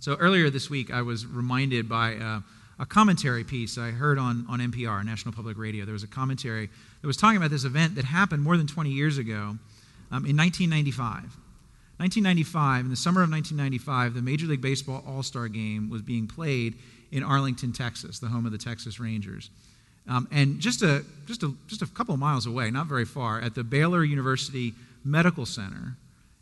So earlier this week, I was reminded by uh, a commentary piece I heard on, on NPR, National Public Radio. There was a commentary that was talking about this event that happened more than 20 years ago um, in 1995. 1995, in the summer of 1995, the Major League Baseball All Star game was being played in Arlington, Texas, the home of the Texas Rangers. Um, and just a, just, a, just a couple of miles away, not very far, at the Baylor University Medical Center,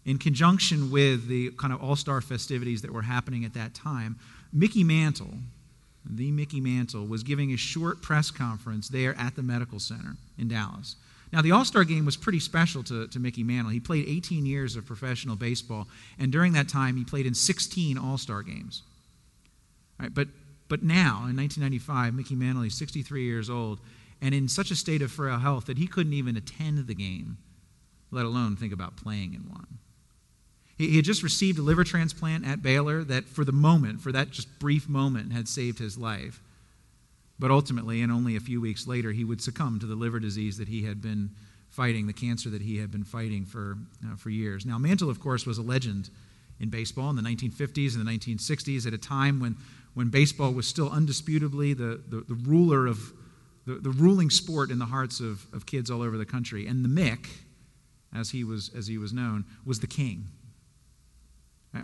in conjunction with the kind of all star festivities that were happening at that time, Mickey Mantle, the Mickey Mantle, was giving a short press conference there at the medical center in Dallas. Now, the All Star game was pretty special to, to Mickey Mantle. He played 18 years of professional baseball, and during that time, he played in 16 All Star games. Right, but, but now, in 1995, Mickey Mantle, is 63 years old, and in such a state of frail health that he couldn't even attend the game, let alone think about playing in one. He, had just received a liver transplant at Baylor that, for the moment, for that just brief moment, had saved his life. But ultimately, and only a few weeks later, he would succumb to the liver disease that he had been fighting, the cancer that he had been fighting for, uh, for years. Now, Mantle, of course, was a legend in baseball in the 1950s and the 1960s at a time when, when baseball was still undisputably the, the, the ruler of the, the ruling sport in the hearts of, of kids all over the country. And the Mick, as he was, as he was known, was the king.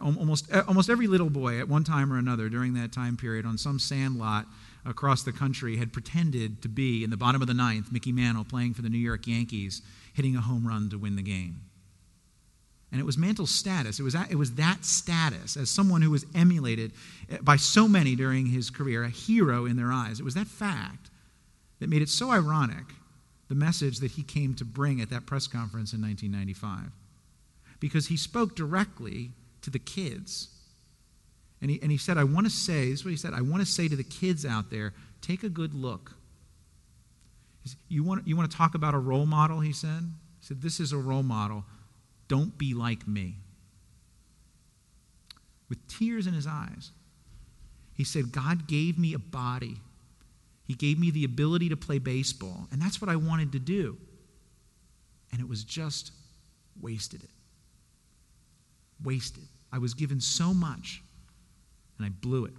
Almost, almost every little boy at one time or another during that time period on some sand lot across the country had pretended to be in the bottom of the ninth, Mickey Mantle playing for the New York Yankees, hitting a home run to win the game. And it was Mantle's status. It was, that, it was that status as someone who was emulated eh, by so many during his career, a hero in their eyes. It was that fact that made it so ironic the message that he came to bring at that press conference in 1995. Because he spoke directly to the kids. And he, and he said, I want to say, this is what he said, I want to say to the kids out there, take a good look. Said, you, want, you want to talk about a role model, he said? He said, This is a role model. Don't be like me. With tears in his eyes, he said, God gave me a body. He gave me the ability to play baseball, and that's what I wanted to do. And it was just wasted it. Wasted. I was given so much, and I blew it.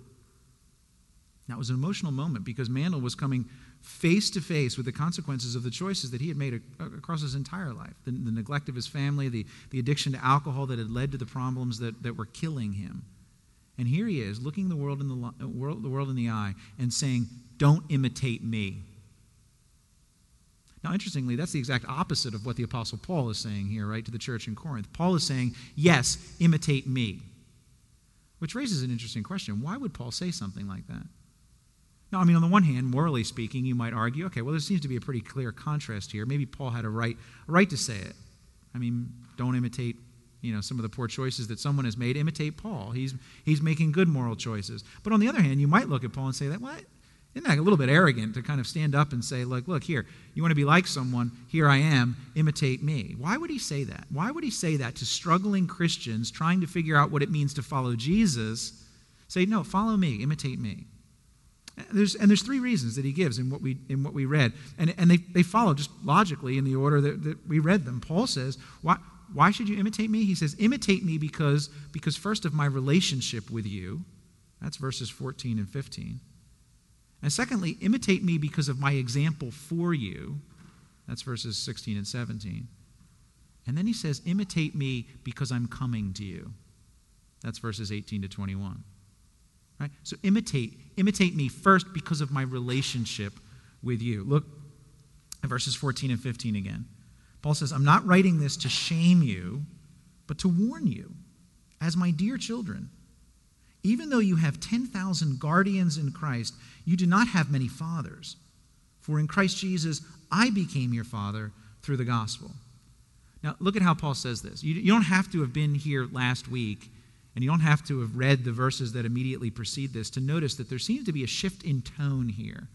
That was an emotional moment because Mantle was coming face to face with the consequences of the choices that he had made across his entire life the, the, neglect of his family, the, the addiction to alcohol that had led to the problems that, that were killing him. And here he is, looking the world, in the, world, the world in the eye and saying, Don't imitate me. Now, interestingly, that's the exact opposite of what the Apostle Paul is saying here, right, to the church in Corinth. Paul is saying, yes, imitate me. Which raises an interesting question. Why would Paul say something like that? Now, I mean, on the one hand, morally speaking, you might argue, okay, well, there seems to be a pretty clear contrast here. Maybe Paul had a right, a right to say it. I mean, don't imitate, you know, some of the poor choices that someone has made. Imitate Paul. He's, he's making good moral choices. But on the other hand, you might look at Paul and say that, what? Isn't that a little bit arrogant to kind of stand up and say, look, look, here, you want to be like someone, here I am, imitate me? Why would he say that? Why would he say that to struggling Christians trying to figure out what it means to follow Jesus? Say, no, follow me, imitate me. There's, and there's three reasons that he gives in what we, in what we read. And, and they, they follow just logically in the order that, that we read them. Paul says, why, why should you imitate me? He says, imitate me because, because first of my relationship with you. That's verses 14 and 15. And secondly, imitate me because of my example for you. That's verses 16 and 17. And then he says, imitate me because I'm coming to you. That's verses 18 to 21. Right? So imitate, imitate me first because of my relationship with you. Look at verses 14 and 15 again. Paul says, I'm not writing this to shame you, but to warn you, as my dear children. Even though you have 10,000 guardians in Christ, you do not have many fathers. For in Christ Jesus, I became your father through the gospel. Now, look at how Paul says this. You, you don't have to have been here last week, and you don't have to have read the verses that immediately precede this to notice that there seems to be a shift in tone here.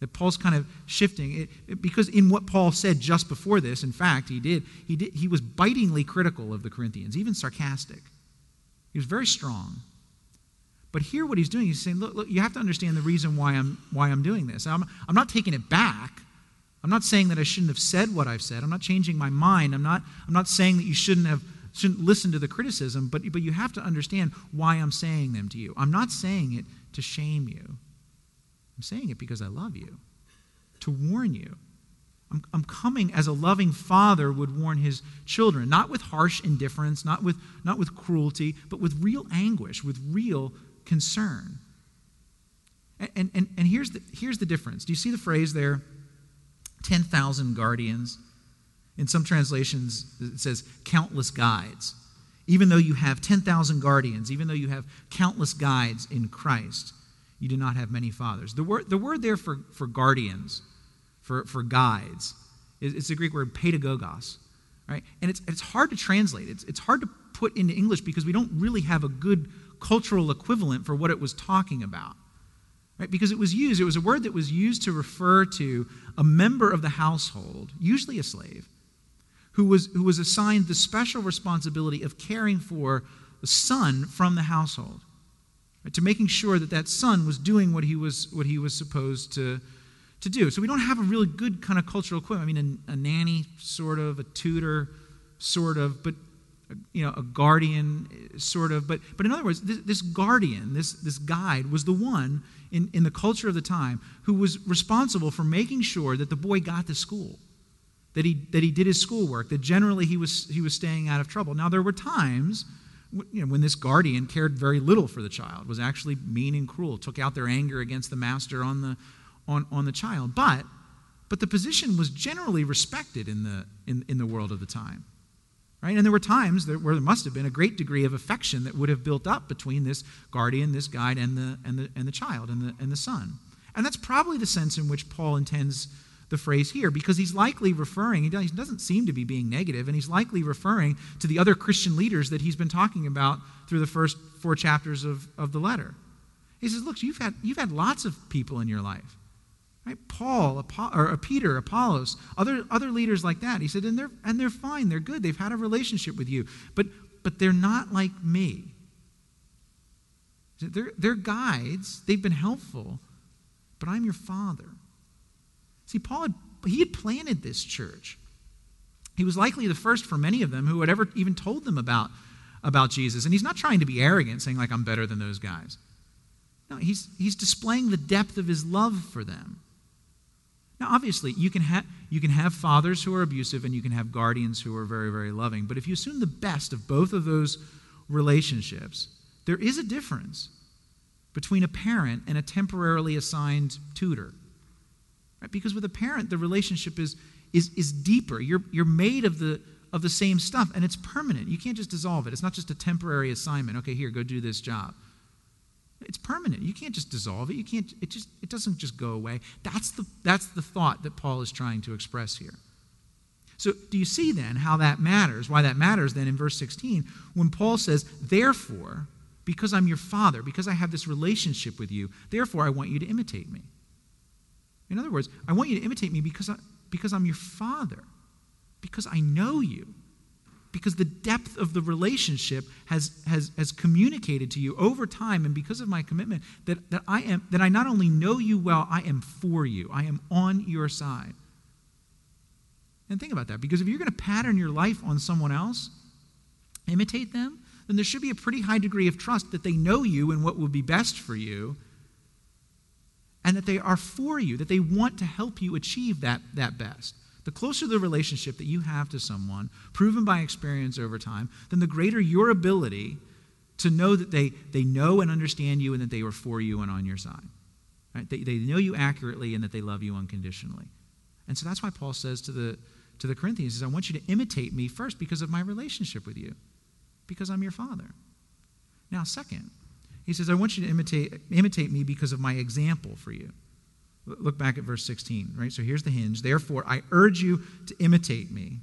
That Paul's kind of shifting it, it, because in what Paul said just before this, in fact, he did, he did he was bitingly critical of the Corinthians, even sarcastic. He was very strong. But here, what he's doing, he's saying, look, look, you have to understand the reason why I'm, why I'm doing this. I'm, I'm not taking it back. I'm not saying that I shouldn't have said what I've said. I'm not changing my mind. I'm not, I'm not saying that you shouldn't have shouldn't listen to the criticism, but, but you have to understand why I'm saying them to you. I'm not saying it to shame you, I'm saying it because I love you, to warn you. I'm, I'm coming as a loving father would warn his children, not with harsh indifference, not with, not with cruelty, but with real anguish, with real concern. And, and, and here's, the, here's the difference. Do you see the phrase there? 10,000 guardians. In some translations, it says countless guides. Even though you have 10,000 guardians, even though you have countless guides in Christ, you do not have many fathers. The word, the word there for, for guardians, for, for guides, is, it's the Greek word pedagogos. Right? And it's, it's hard to translate. It's, it's hard to put into English because we don't really have a good cultural equivalent for what it was talking about. Right? Because it was used, it was a word that was used to refer to a member of the household, usually a slave, who was, who was assigned the special responsibility of caring for the son from the household, right? to making sure that that son was doing what he was, what he was supposed to, to do. So we don't have a really good kind of cultural equivalent. I mean, a, a nanny, sort of, a tutor, sort of, but you know, a guardian, eh, sort of. But, but in other words, this, this, guardian, this, this guide, was the one in, in the culture of the time who was responsible for making sure that the boy got to school, that he, that he did his schoolwork, that generally he was, he was staying out of trouble. Now, there were times you know, when this guardian cared very little for the child, was actually mean and cruel, took out their anger against the master on the, on, on the child. But, but the position was generally respected in the, in, in the world of the time. Right? And there were times where there must have been a great degree of affection that would have built up between this guardian, this guide, and the, and the, and the child and the, and the son. And that's probably the sense in which Paul intends the phrase here, because he's likely referring, he doesn't seem to be being negative, and he's likely referring to the other Christian leaders that he's been talking about through the first four chapters of, of the letter. He says, Look, you've had, you've had lots of people in your life. Right? Paul, or uh, Peter, Apollos, other, other leaders like that. He said, and they're, and they're fine, they're good, they've had a relationship with you, but, but they're not like me. They're, they're guides, they've been helpful, but I'm your father. See, Paul had, he had planted this church. He was likely the first for many of them who had ever even told them about, about Jesus. And he's not trying to be arrogant, saying, like, I'm better than those guys. No, he's, he's displaying the depth of his love for them. Now, obviously, you can, ha- you can have fathers who are abusive and you can have guardians who are very, very loving. But if you assume the best of both of those relationships, there is a difference between a parent and a temporarily assigned tutor. Right? Because with a parent, the relationship is, is, is deeper. You're, you're made of the, of the same stuff and it's permanent. You can't just dissolve it. It's not just a temporary assignment. Okay, here, go do this job. It's permanent. You can't just dissolve it. You can't, it just, it doesn't just go away. That's the, that's the thought that Paul is trying to express here. So, do you see then how that matters? Why that matters then in verse 16 when Paul says, Therefore, because I'm your father, because I have this relationship with you, therefore I want you to imitate me. In other words, I want you to imitate me because, I, because I'm your father, because I know you because the depth of the relationship has, has, has communicated to you over time and because of my commitment that, that I am that I not only know you well, I am for you. I am on your side. And think about that, because if you're going to pattern your life on someone else, imitate them, then there should be a pretty high degree of trust that they know you and what would be best for you, and that they are for you, that they want to help you achieve that, that best. The closer the relationship that you have to someone, proven by experience over time, then the greater your ability to know that they, they know and understand you and that they are for you and on your side. Right? They, they know you accurately and that they love you unconditionally. And so that's why Paul says to the, to the Corinthians, says, I want you to imitate me first because of my relationship with you, because I'm your father. Now, second, he says, I want you to imitate, imitate me because of my example for you. Look back at verse 16, right? So here's the hinge. Therefore, I urge you to imitate me.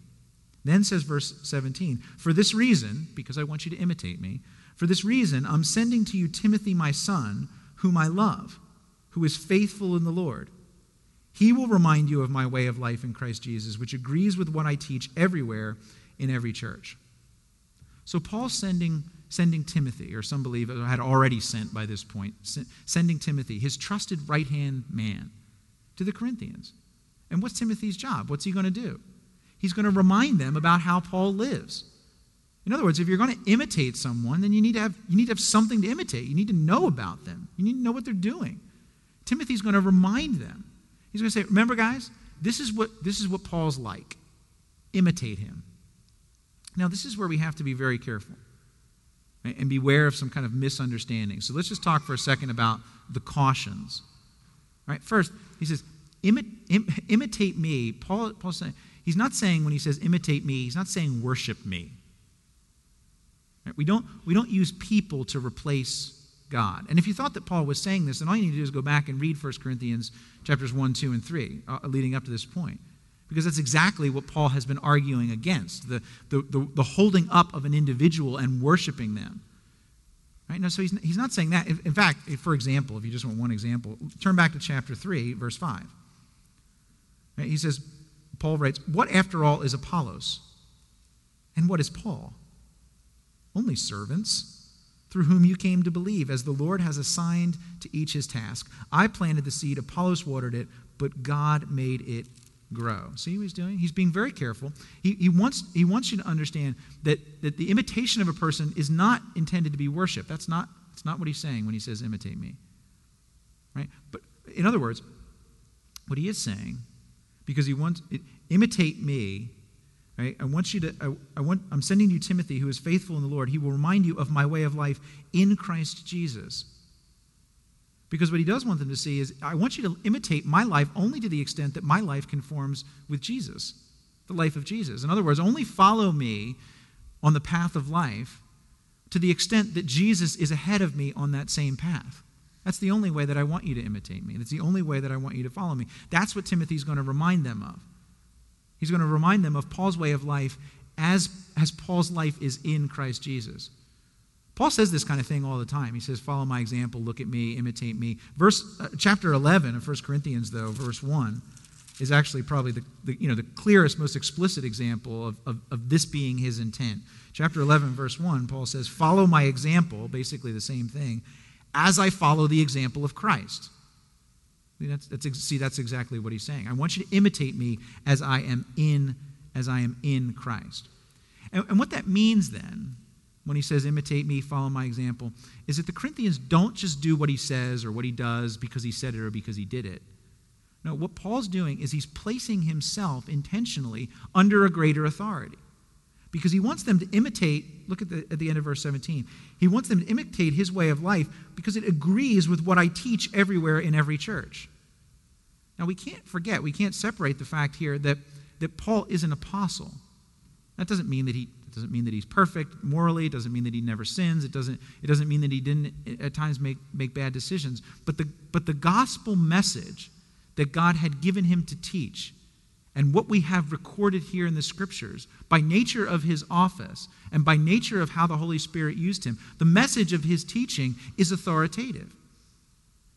Then says verse 17, For this reason, because I want you to imitate me, for this reason, I'm sending to you Timothy, my son, whom I love, who is faithful in the Lord. He will remind you of my way of life in Christ Jesus, which agrees with what I teach everywhere in every church. So Paul's sending sending Timothy, or some believe had already sent by this point, sending Timothy, his trusted right hand man, to the Corinthians. And what's Timothy's job? What's he going to do? He's going to remind them about how Paul lives. In other words, if you're going to imitate someone, then you need to have you need to have something to imitate. You need to know about them. You need to know what they're doing. Timothy's going to remind them. He's going to say, "Remember, guys, this is what this is what Paul's like. Imitate him." Now, this is where we have to be very careful right, and beware of some kind of misunderstanding. So let's just talk for a second about the cautions. Right, first, he says, Imi- Im- imitate me. Paul, Paul's saying, he's not saying when he says imitate me, he's not saying worship me. Right? We, don't, we don't use people to replace God. And if you thought that Paul was saying this, then all you need to do is go back and read 1 Corinthians chapters 1, 2, and 3, uh, leading up to this point. Because that's exactly what Paul has been arguing against the, the, the, the holding up of an individual and worshiping them. Right? No, so he's, he's not saying that. In fact, for example, if you just want one example, turn back to chapter 3, verse 5. Right? He says, Paul writes, What after all is Apollos? And what is Paul? Only servants through whom you came to believe, as the Lord has assigned to each his task. I planted the seed, Apollos watered it, but God made it grow. See what he's doing? He's being very careful. He, he, wants, he wants you to understand that, that the imitation of a person is not intended to be worship. That's not, that's not what he's saying when he says, imitate me. Right? But in other words, what he is saying, because he wants, it, imitate me, right? I want you to, I, I want, I'm sending you Timothy, who is faithful in the Lord. He will remind you of my way of life in Christ Jesus. Because what he does want them to see is, I want you to imitate my life only to the extent that my life conforms with Jesus, the life of Jesus. In other words, only follow me on the path of life to the extent that Jesus is ahead of me on that same path. That's the only way that I want you to imitate me. That's the only way that I want you to follow me. That's what Timothy's going to remind them of. He's going to remind them of Paul's way of life as, as Paul's life is in Christ Jesus. Paul says this kind of thing all the time. He says, Follow my example, look at me, imitate me. Verse, uh, chapter 11 of 1 Corinthians, though, verse 1, is actually probably the, the, you know, the clearest, most explicit example of, of, of this being his intent. Chapter 11, verse 1, Paul says, Follow my example, basically the same thing, as I follow the example of Christ. See that's, that's, see, that's exactly what he's saying. I want you to imitate me as I am in, as I am in Christ. And, and what that means then when he says, imitate me, follow my example, is that the Corinthians don't just do what he says or what he does because he said it or because he did it. No, what Paul's doing is he's placing himself intentionally under a greater authority. Because he wants them to imitate, look at the, at the end of verse 17. He wants them to imitate his way of life because it agrees with what I teach everywhere in every church. Now, we can't forget, we can't separate the fact here that, that Paul is an apostle. That doesn't mean that he doesn't mean that he's perfect morally. It doesn't mean that he never sins. It doesn't, it doesn't mean that he didn't at times make, make bad decisions. But the, but the gospel message that God had given him to teach and what we have recorded here in the scriptures, by nature of his office and by nature of how the Holy Spirit used him, the message of his teaching is authoritative.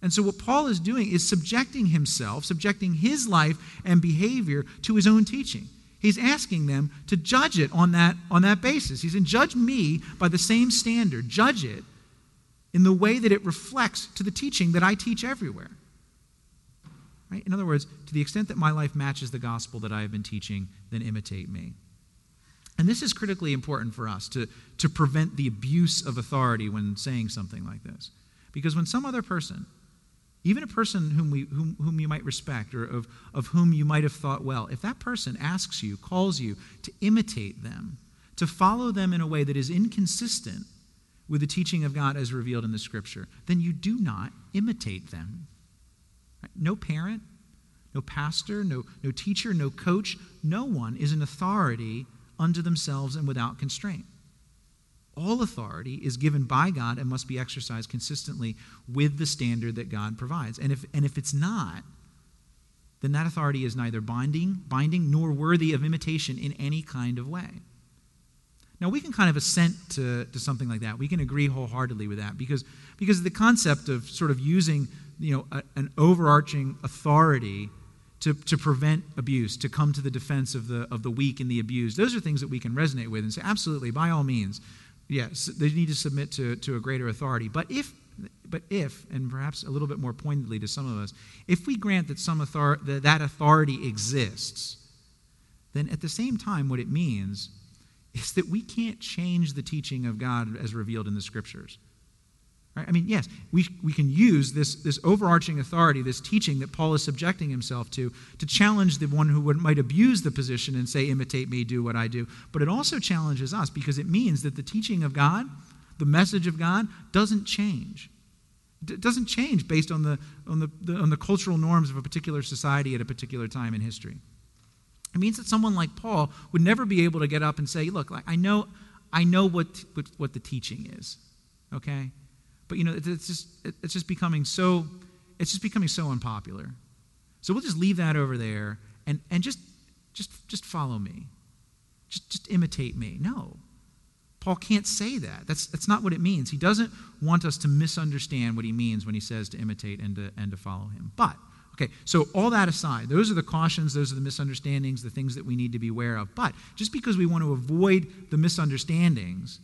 And so, what Paul is doing is subjecting himself, subjecting his life and behavior to his own teaching. He's asking them to judge it on that, on that basis. He's said, Judge me by the same standard. Judge it in the way that it reflects to the teaching that I teach everywhere. Right? In other words, to the extent that my life matches the gospel that I have been teaching, then imitate me. And this is critically important for us to, to prevent the abuse of authority when saying something like this. Because when some other person even a person whom, we, whom, whom you might respect or of, of whom you might have thought well, if that person asks you, calls you to imitate them, to follow them in a way that is inconsistent with the teaching of God as revealed in the Scripture, then you do not imitate them. No parent, no pastor, no, no teacher, no coach, no one is an authority unto themselves and without constraint. All authority is given by God and must be exercised consistently with the standard that God provides. And if, and if it's not, then that authority is neither binding, binding nor worthy of imitation in any kind of way. Now, we can kind of assent to, to something like that. We can agree wholeheartedly with that because, because the concept of sort of using you know, a, an overarching authority to, to prevent abuse, to come to the defense of the, of the weak and the abused, those are things that we can resonate with and say, absolutely, by all means, yes, they need to submit to, to a greater authority. But if, but if, and perhaps a little bit more pointedly to some of us, if we grant that some author- that, that authority exists, then at the same time, what it means is that we can't change the teaching of God as revealed in the scriptures. Right? I mean, yes, we, we can use this, this overarching authority, this teaching that Paul is subjecting himself to, to challenge the one who would, might abuse the position and say, imitate me, do what I do. But it also challenges us because it means that the teaching of God, the message of God, doesn't change. It doesn't change based on the, on, the, the, on the cultural norms of a particular society at a particular time in history. It means that someone like Paul would never be able to get up and say, Look, I know, I know what, what, what the teaching is, okay? But, you know, it's just, it's just becoming so, it's just becoming so unpopular. So we'll just leave that over there and, and just, just, just follow me. Just, just imitate me. No. Paul can't say that. That's, that's not what it means. He doesn't want us to misunderstand what he means when he says to imitate and to, and to follow him. But Okay, so all that aside, those are the cautions, those are the misunderstandings, the things that we need to be aware of. But just because we want to avoid the misunderstandings,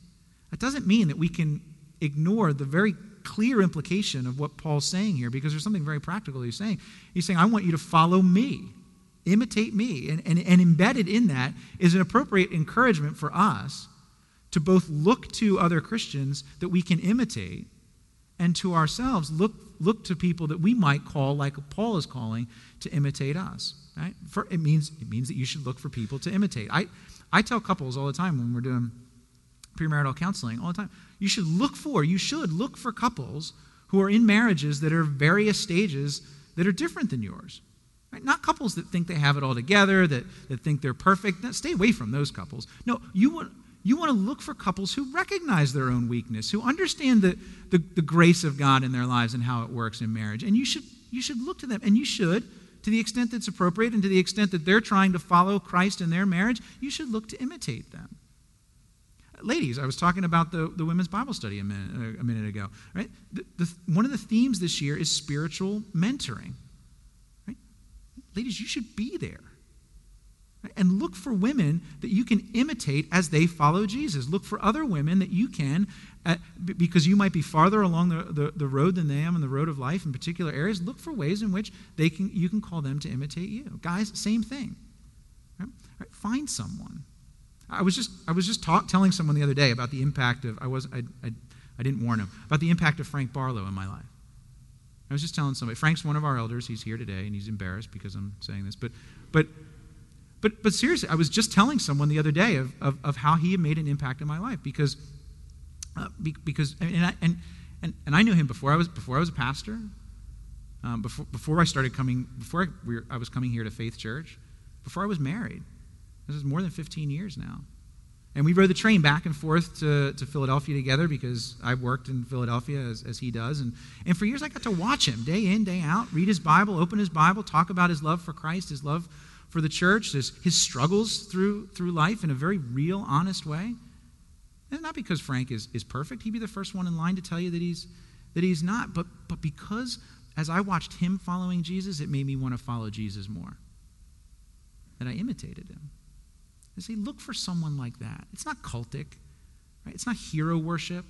that doesn't mean that we can ignore the very clear implication of what Paul's saying here, because there's something very practical he's saying. He's saying, I want you to follow me, imitate me. And, and, and embedded in that is an appropriate encouragement for us to both look to other Christians that we can imitate and to ourselves look, look to people that we might call, like Paul is calling, to imitate us. Right? For, it, means, it means that you should look for people to imitate. I, I tell couples all the time when we're doing premarital counseling, all the time, you should look for, you should look for couples who are in marriages that are various stages that are different than yours. Right? Not couples that think they have it all together, that, that think they're perfect. Stay away from those couples. No, you want, you want to look for couples who recognize their own weakness, who understand the, the, the, grace of God in their lives and how it works in marriage. And you should, you should look to them, and you should, to the extent that's appropriate and to the extent that they're trying to follow Christ in their marriage, you should look to imitate them. Ladies, I was talking about the, the women's Bible study a minute, a minute ago. Right? The, the, one of the themes this year is spiritual mentoring. Right? Ladies, you should be there. And look for women that you can imitate as they follow Jesus. Look for other women that you can, uh, because you might be farther along the, the, the, road than they am in the road of life in particular areas. Look for ways in which they can, you can call them to imitate you. Guys, same thing. Right? Right? Find someone. I was just, I was just talk, telling someone the other day about the impact of, I, was, I, I, I didn't warn him, about the impact of Frank Barlow in my life. I was just telling somebody, Frank's one of our elders. He's here today, and he's embarrassed because I'm saying this. But, but but, but seriously, I was just telling someone the other day of, of, of how he had made an impact in my life because, uh, be, because and, I, and, and, and I knew him before I was, before I was a pastor, um, before, before I started coming, before I, we were, I was coming here to Faith Church, before I was married. This is more than 15 years now. And we rode the train back and forth to, to Philadelphia together because I worked in Philadelphia as, as he does. And, and for years I got to watch him day in, day out, read his Bible, open his Bible, talk about his love for Christ, his love for the church, his, his struggles through, through life in a very real, honest way. And not because Frank is, is perfect. He'd be the first one in line to tell you that he's, that he's not. But, but because as I watched him following Jesus, it made me want to follow Jesus more. That I imitated him. I say, look for someone like that. It's not cultic, right? It's not hero worship.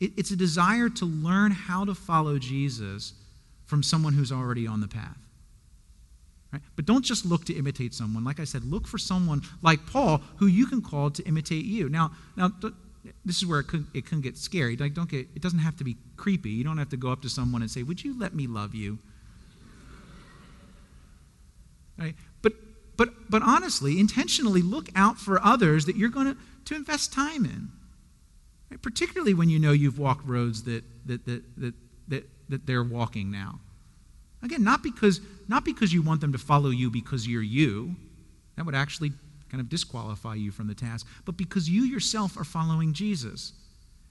It, it's a desire to learn how to follow Jesus from someone who's already on the path. Right? But don't just look to imitate someone. Like I said, look for someone like Paul who you can call to imitate you. Now, now this is where it can, it can get scary. Like, don't get, it doesn't have to be creepy. You don't have to go up to someone and say, Would you let me love you? Right? But, but, honestly, intentionally look out for others that you're going to, to invest time in. Right? Particularly when you know you've walked roads that, that, that, that, that, that they're walking now. Again, not because, not because you want them to follow you because you're you. That would actually kind of disqualify you from the task. But because you yourself are following Jesus.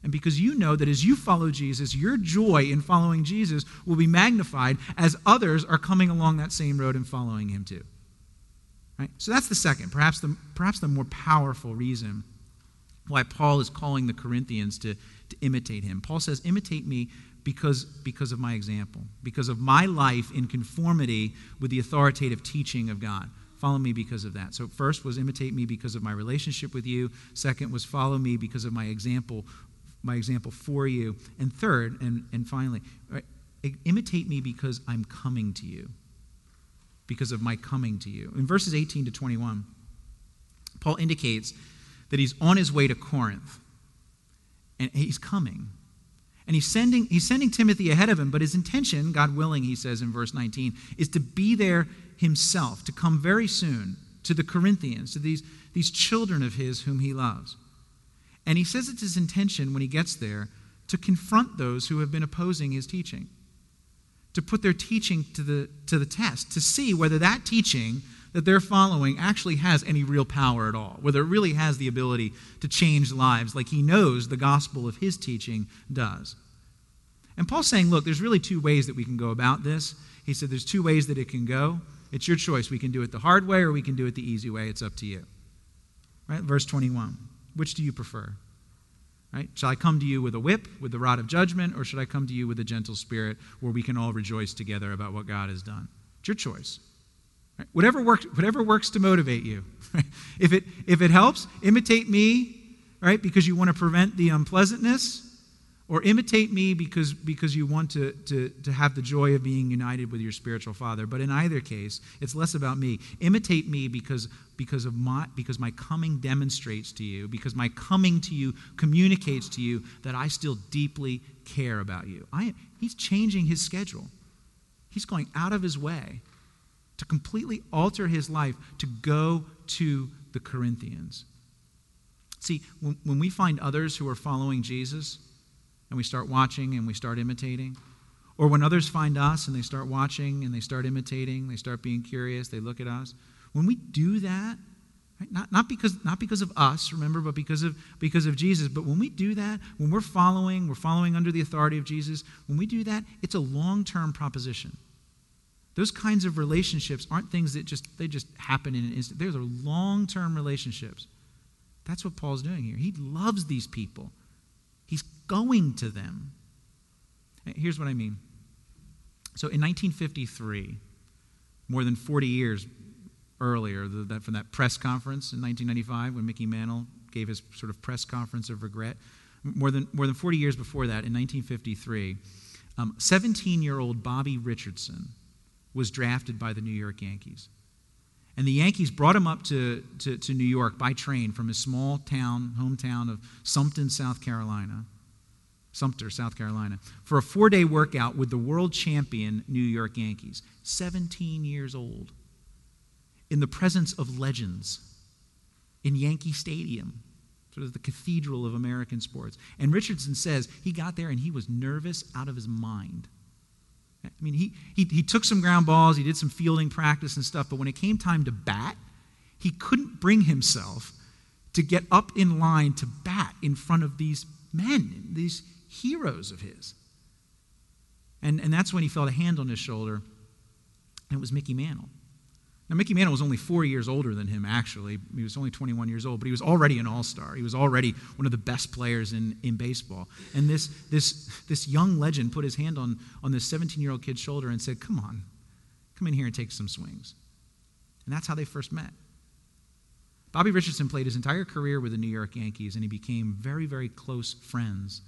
And because you know that as you follow Jesus, your joy in following Jesus will be magnified as others are coming along that same road and following him too. Right? So that's the second, perhaps the, perhaps the more powerful reason why Paul is calling the Corinthians to, to imitate him. Paul says, Imitate me because, because of my example, because of my life in conformity with the authoritative teaching of God. Follow me because of that. So, first was imitate me because of my relationship with you. Second was follow me because of my example, my example for you. And third, and, and finally, right, imitate me because I'm coming to you, because of my coming to you. In verses 18 to 21, Paul indicates that he's on his way to Corinth. And he's coming. And he's sending, he's sending Timothy ahead of him, but his intention, God willing, he says in verse 19, is to be there himself, to come very soon to the Corinthians, to these, these children of his whom he loves. And he says it's his intention when he gets there to confront those who have been opposing his teaching, to put their teaching to the, to the test, to see whether that teaching that they're following actually has any real power at all, whether it really has the ability to change lives like he knows the gospel of his teaching does. And Paul's saying, look, there's really two ways that we can go about this. He said there's two ways that it can go. It's your choice. We can do it the hard way or we can do it the easy way. It's up to you. Right? Verse 21. Which do you prefer? Right? Shall I come to you with a whip, with the rod of judgment, or should I come to you with a gentle spirit where we can all rejoice together about what God has done? It's your choice. Right? Whatever, works, whatever works to motivate you. if, it, if it helps, imitate me, right, because you want to prevent the unpleasantness, or imitate me because, because you want to, to, to have the joy of being united with your spiritual father. But in either case, it's less about me. Imitate me because, because, of my, because my coming demonstrates to you, because my coming to you communicates to you that I still deeply care about you. I, he's changing his schedule. He's going out of his way to completely alter his life to go to the Corinthians. See, when, when we find others who are following Jesus, and we start watching and we start imitating. Or when others find us and they start watching and they start imitating, they start being curious, they look at us. When we do that, right, not, not, because, not because of us, remember, but because of, because of Jesus, but when we do that, when we're following, we're following under the authority of Jesus, when we do that, it's a long term proposition. Those kinds of relationships aren't things that just they just happen in an instant. Those are long-term relationships. That's what Paul's doing here. He loves these people. He's going to them. Here's what I mean. So in 1953, more than 40 years earlier, the, that, from that press conference in 1995 when Mickey Mantle gave his sort of press conference of regret, more than, more than 40 years before that, in 1953, 17 um, year old Bobby Richardson was drafted by the New York Yankees. And the Yankees brought him up to, to, to, New York by train from his small town, hometown of Sumpton, South Carolina, Sumter, South Carolina, for a four day workout with the world champion New York Yankees, 17 years old, in the presence of legends in Yankee Stadium, sort of the cathedral of American sports. And Richardson says he got there and he was nervous out of his mind. I mean, he, he, he took some ground balls, he did some fielding practice and stuff, but when it came time to bat, he couldn't bring himself to get up in line to bat in front of these men, these heroes of his. And, and that's when he felt a hand on his shoulder, and it was Mickey Mantle. Now, Mickey Mantle was only four years older than him, actually. He was only 21 years old, but he was already an all star. He was already one of the best players in, in baseball. And this, this, this young legend put his hand on, on this 17 year old kid's shoulder and said, Come on, come in here and take some swings. And that's how they first met. Bobby Richardson played his entire career with the New York Yankees, and he became very, very close friends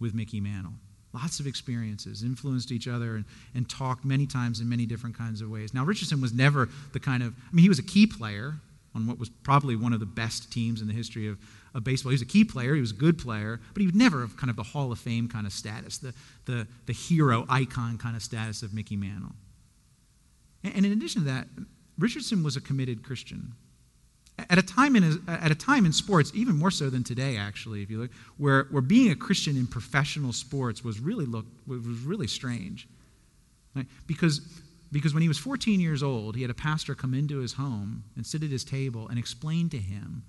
with Mickey Mantle. Lots of experiences, influenced each other, and, and talked many times in many different kinds of ways. Now, Richardson was never the kind of, I mean, he was a key player on what was probably one of the best teams in the history of, of baseball. He was a key player, he was a good player, but he would never have kind of the Hall of Fame kind of status, the, the, the hero icon kind of status of Mickey Mantle. And, and in addition to that, Richardson was a committed Christian at a time in at a time in sports, even more so than today, actually, if you look, where, where being a Christian in professional sports was really look was really strange, right? because because when he was 14 years old, he had a pastor come into his home and sit at his table and explain to him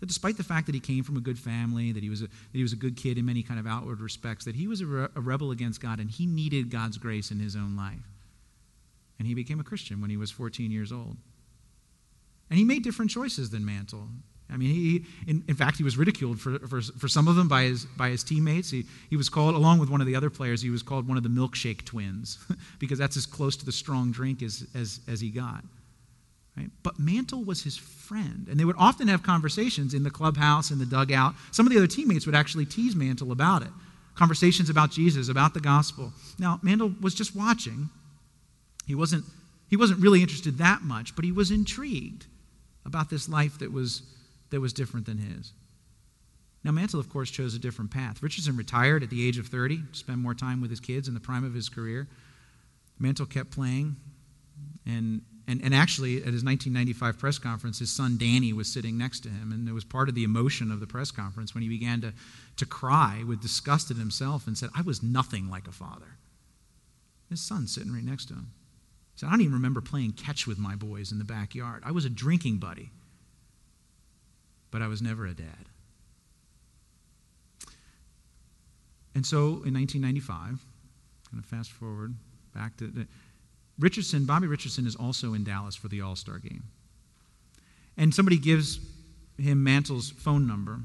that despite the fact that he came from a good family, that he was a, that he was a good kid in many kind of outward respects, that he was a, re- a rebel against God and he needed God's grace in his own life. And he became a Christian when he was 14 years old. And he made different choices than Mantle. I mean, he, in, in, fact, he was ridiculed for, for, for some of them by his, by his teammates. He, he was called, along with one of the other players, he was called one of the milkshake twins because that's as close to the strong drink as, as, as he got. Right? But Mantle was his friend, and they would often have conversations in the clubhouse, in the dugout. Some of the other teammates would actually tease Mantle about it conversations about Jesus, about the gospel. Now, Mantle was just watching. He wasn't, he wasn't really interested that much, but he was intrigued about this life that was, that was different than his. Now, Mantle, of course, chose a different path. Richardson retired at the age of 30 to spend more time with his kids in the prime of his career. Mantle kept playing, and, and, and actually, at his 1995 press conference, his son Danny was sitting next to him, and it was part of the emotion of the press conference when he began to, to cry with disgust at himself and said, I was nothing like a father. His son sitting right next to him. Said, I don't even remember playing catch with my boys in the backyard. I was a drinking buddy, but I was never a dad. And so in 1995, kind of fast forward back to the, Richardson, Bobby Richardson is also in Dallas for the All Star game. And somebody gives him Mantle's phone number.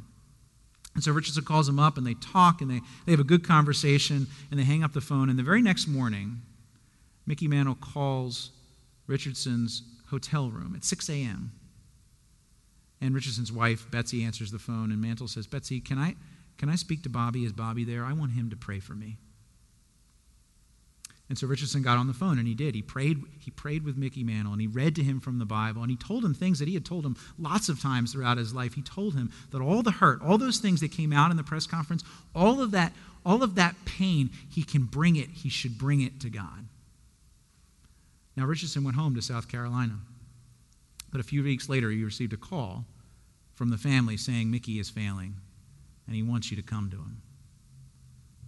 And so Richardson calls him up and they talk and they, they have a good conversation and they hang up the phone. And the very next morning, Mickey Mantle calls Richardson's hotel room at 6 a.m. And Richardson's wife, Betsy, answers the phone and Mantle says, Betsy, can I, can I speak to Bobby? Is Bobby there? I want him to pray for me. And so Richardson got on the phone and he did. He prayed, he prayed with Mickey Mantle and he read to him from the Bible and he told him things that he had told him lots of times throughout his life. He told him that all the hurt, all those things that came out in the press conference, all of that, all of that pain, he can bring it, he should bring it to God. Now Richardson went home to South Carolina. But a few weeks later he received a call from the family saying Mickey is failing and he wants you to come to him.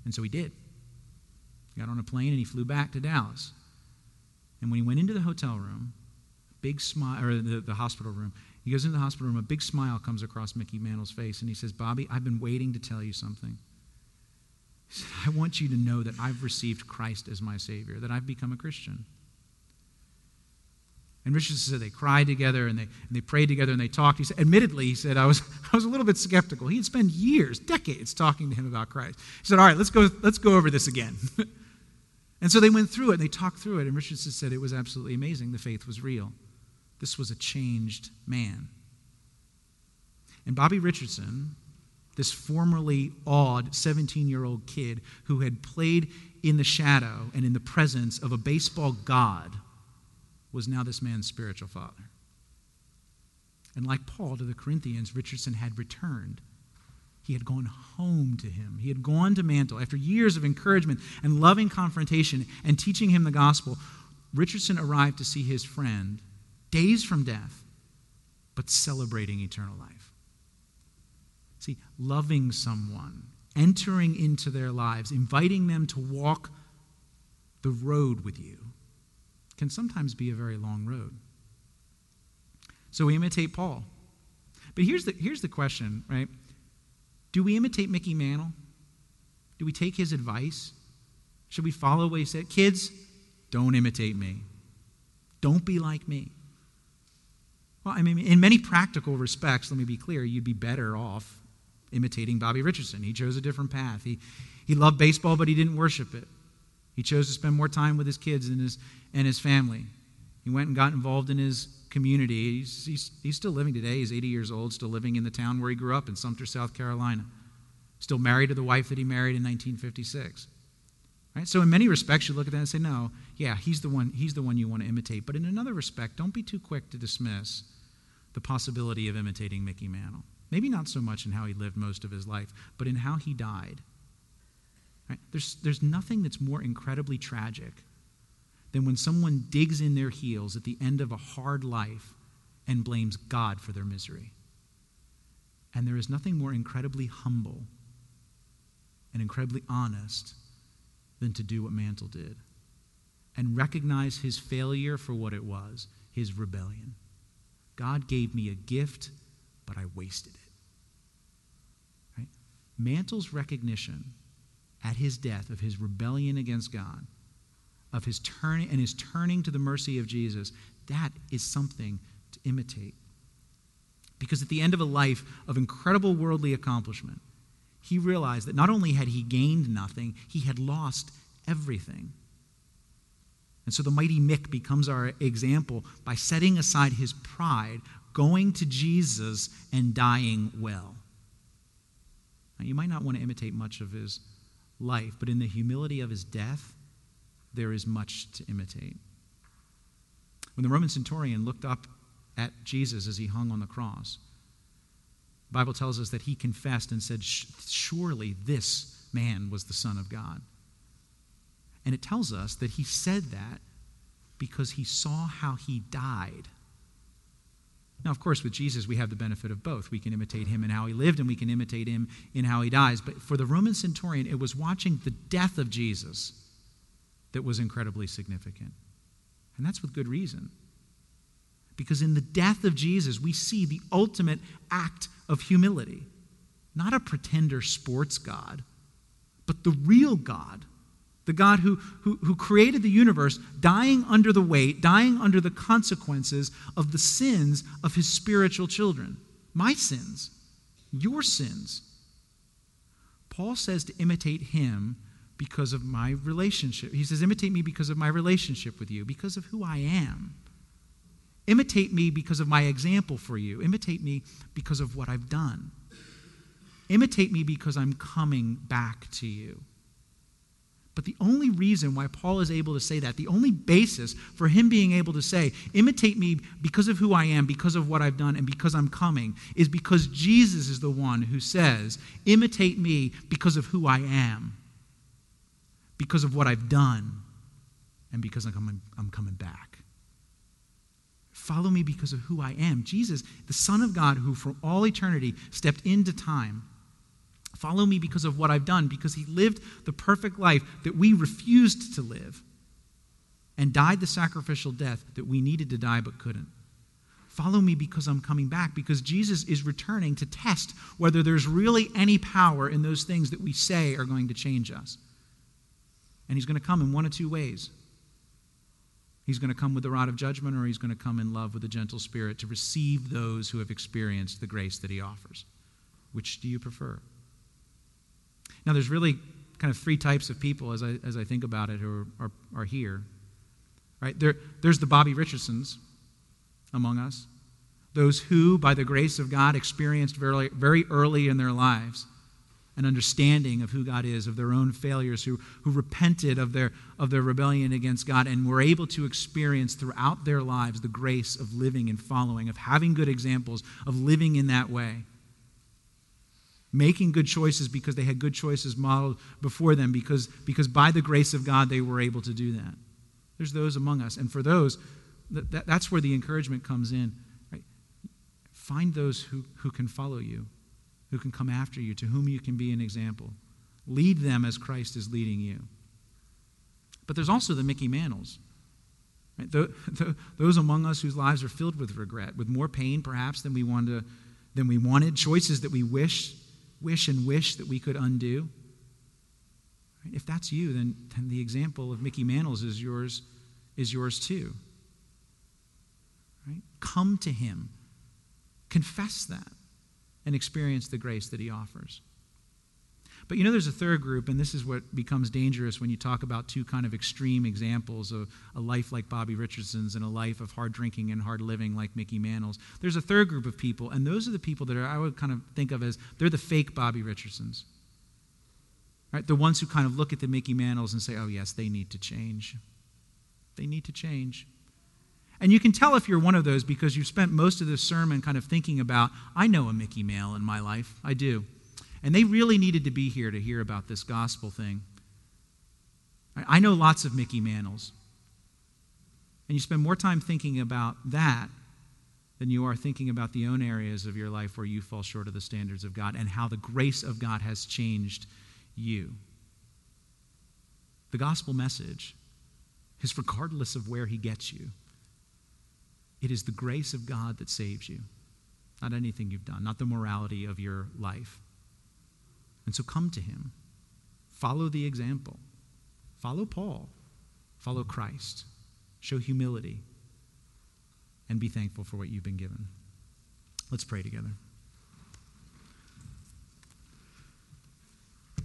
And so he did. He got on a plane and he flew back to Dallas. And when he went into the hotel room, big smile, or the, the hospital room, he goes into the hospital room, a big smile comes across Mickey Mantle's face, and he says, Bobby, I've been waiting to tell you something. He said, I want you to know that I've received Christ as my Savior, that I've become a Christian. And Richardson said they cried together and they, and they prayed together and they talked. He said, admittedly, he said, I was, I was a little bit skeptical. He had spent years, decades, talking to him about Christ. He said, All right, let's go, let's go over this again. and so they went through it and they talked through it. And Richardson said it was absolutely amazing. The faith was real. This was a changed man. And Bobby Richardson, this formerly awed 17 year old kid who had played in the shadow and in the presence of a baseball god was now this man's spiritual father. And like Paul to the Corinthians, Richardson had returned. He had gone home to him. He had gone to Mantle. After years of encouragement and loving confrontation and teaching him the gospel, Richardson arrived to see his friend days from death, but celebrating eternal life. See, loving someone, entering into their lives, inviting them to walk the road with you can sometimes be a very long road. So we imitate Paul. But here's the, here's the question, right? Do we imitate Mickey Mantle? Do we take his advice? Should we follow what he said? Kids, don't imitate me. Don't be like me. Well, I mean, in many practical respects, let me be clear, you'd be better off imitating Bobby Richardson. He chose a different path. He, he loved baseball, but he didn't worship it. He chose to spend more time with his kids and his, and his family. He went and got involved in his community. He's, he's, he's still living today. He's 80 years old, still living in the town where he grew up in Sumter, South Carolina. Still married to the wife that he married in 1956. Right? So in many respects, you look at that and say, no, yeah, he's the one, he's the one you want to imitate. But in another respect, don't be too quick to dismiss the possibility of imitating Mickey Mantle. Maybe not so much in how he lived most of his life, but in how he died. Right? There's, there's nothing that's more incredibly tragic than when someone digs in their heels at the end of a hard life and blames God for their misery. And there is nothing more incredibly humble and incredibly honest than to do what Mantle did and recognize his failure for what it was his rebellion. God gave me a gift, but I wasted it. Right? Mantle's recognition at his death of his rebellion against God, of his turning and his turning to the mercy of Jesus, that is something to imitate. Because at the end of a life of incredible worldly accomplishment, he realized that not only had he gained nothing, he had lost everything. And so the mighty Mick becomes our example by setting aside his pride, going to Jesus, and dying well. Now, you might not want to imitate much of his life, but in the humility of his death, there is much to imitate. When the Roman centurion looked up at Jesus as he hung on the cross, The Bible tells us that he confessed and said, Surely this man was the Son of God. And it tells us that he said that because he saw how he died. Now, of course, with Jesus, we have the benefit of both. We can imitate him in how he lived, and we can imitate him in how he dies. But for the Roman centurion, it was watching the death of Jesus that was incredibly significant. And that's with good reason. Because in the death of Jesus, we see the ultimate act of humility. Not a pretender sports God, but the real God the God who, who, who, created the universe, dying under the weight, dying under the consequences of the sins of his spiritual children. My sins, your sins. Paul says to imitate him because of my relationship. He says, imitate me because of my relationship with you, because of who I am. Imitate me because of my example for you. Imitate me because of what I've done. Imitate me because I'm coming back to you. But the only reason why Paul is able to say that, the only basis for him being able to say, imitate me because of who I am, because of what I've done, and because I'm coming, is because Jesus is the one who says, imitate me because of who I am, because of what I've done, and because I'm coming, I'm coming back. Follow me because of who I am. Jesus, the Son of God, who for all eternity stepped into time Follow me because of what I've done, because he lived the perfect life that we refused to live and died the sacrificial death that we needed to die but couldn't. Follow me because I'm coming back, because Jesus is returning to test whether there's really any power in those things that we say are going to change us. And he's going to come in one of two ways. He's going to come with the rod of judgment, or he's going to come in love with a gentle spirit to receive those who have experienced the grace that he offers. Which do you prefer? Now, there's really kind of three types of people as I, as I think about it who are, are, are here. Right? There, there's the Bobby Richardsons among us, those who, by the grace of God, experienced very, very early in their lives an understanding of who God is, of their own failures, who, who repented of their, of their rebellion against God, and were able to experience throughout their lives the grace of living and following, of having good examples, of living in that way making good choices because they had good choices modeled before them, because, because by the grace of God they were able to do that. There's those among us. And for those, that, that, that's where the encouragement comes in. Right? Find those who, who can follow you, who can come after you, to whom you can be an example. Lead them as Christ is leading you. But there's also the Mickey Mantles. Right? The, the, those among us whose lives are filled with regret, with more pain perhaps than we wanted, than we wanted, choices that we wish wish and wish that we could undo. If that's you, then, then the example of Mickey Mantles is yours, is yours too. Right? Come to him, confess that, and experience the grace that he offers. But you know, there's a third group, and this is what becomes dangerous when you talk about two kind of extreme examples of a life like Bobby Richardson's and a life of hard drinking and hard living like Mickey Mantle's. There's a third group of people, and those are the people that are, I would kind of think of as they're the fake Bobby Richardsons. Right? The ones who kind of look at the Mickey Mantles and say, oh, yes, they need to change. They need to change. And you can tell if you're one of those because you've spent most of this sermon kind of thinking about, I know a Mickey Mantle in my life. I do. And they really needed to be here to hear about this gospel thing. I know lots of Mickey Mantles. And you spend more time thinking about that than you are thinking about the own areas of your life where you fall short of the standards of God and how the grace of God has changed you. The gospel message is regardless of where He gets you, it is the grace of God that saves you, not anything you've done, not the morality of your life. And so come to him. Follow the example. Follow Paul. Follow Christ. Show humility. And be thankful for what you've been given. Let's pray together.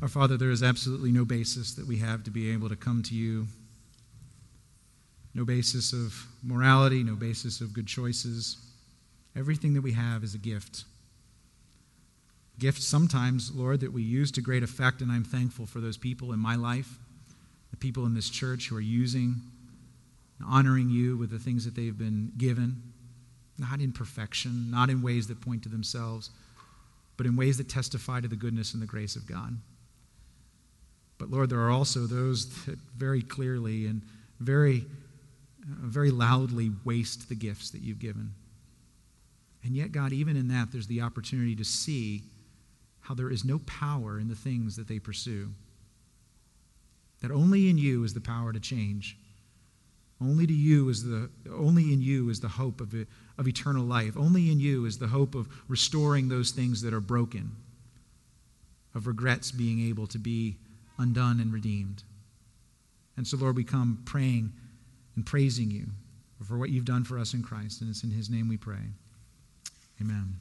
Our Father, there is absolutely no basis that we have to be able to come to you. No basis of morality, no basis of good choices. Everything that we have is a gift gifts sometimes, Lord, that we use to great effect, and I'm thankful for those people in my life, the people in this church who are using, honoring you with the things that they've been given, not in perfection, not in ways that point to themselves, but in ways that testify to the goodness and the grace of God. But Lord, there are also those that very clearly and very, uh, very loudly waste the gifts that you've given. And yet, God, even in that, there's the opportunity to see how there is no power in the things that they pursue. That only in you is the power to change. Only to you is the only in you is the hope of, of eternal life. Only in you is the hope of restoring those things that are broken, of regrets being able to be undone and redeemed. And so, Lord, we come praying and praising you for what you've done for us in Christ. And it's in his name we pray. Amen.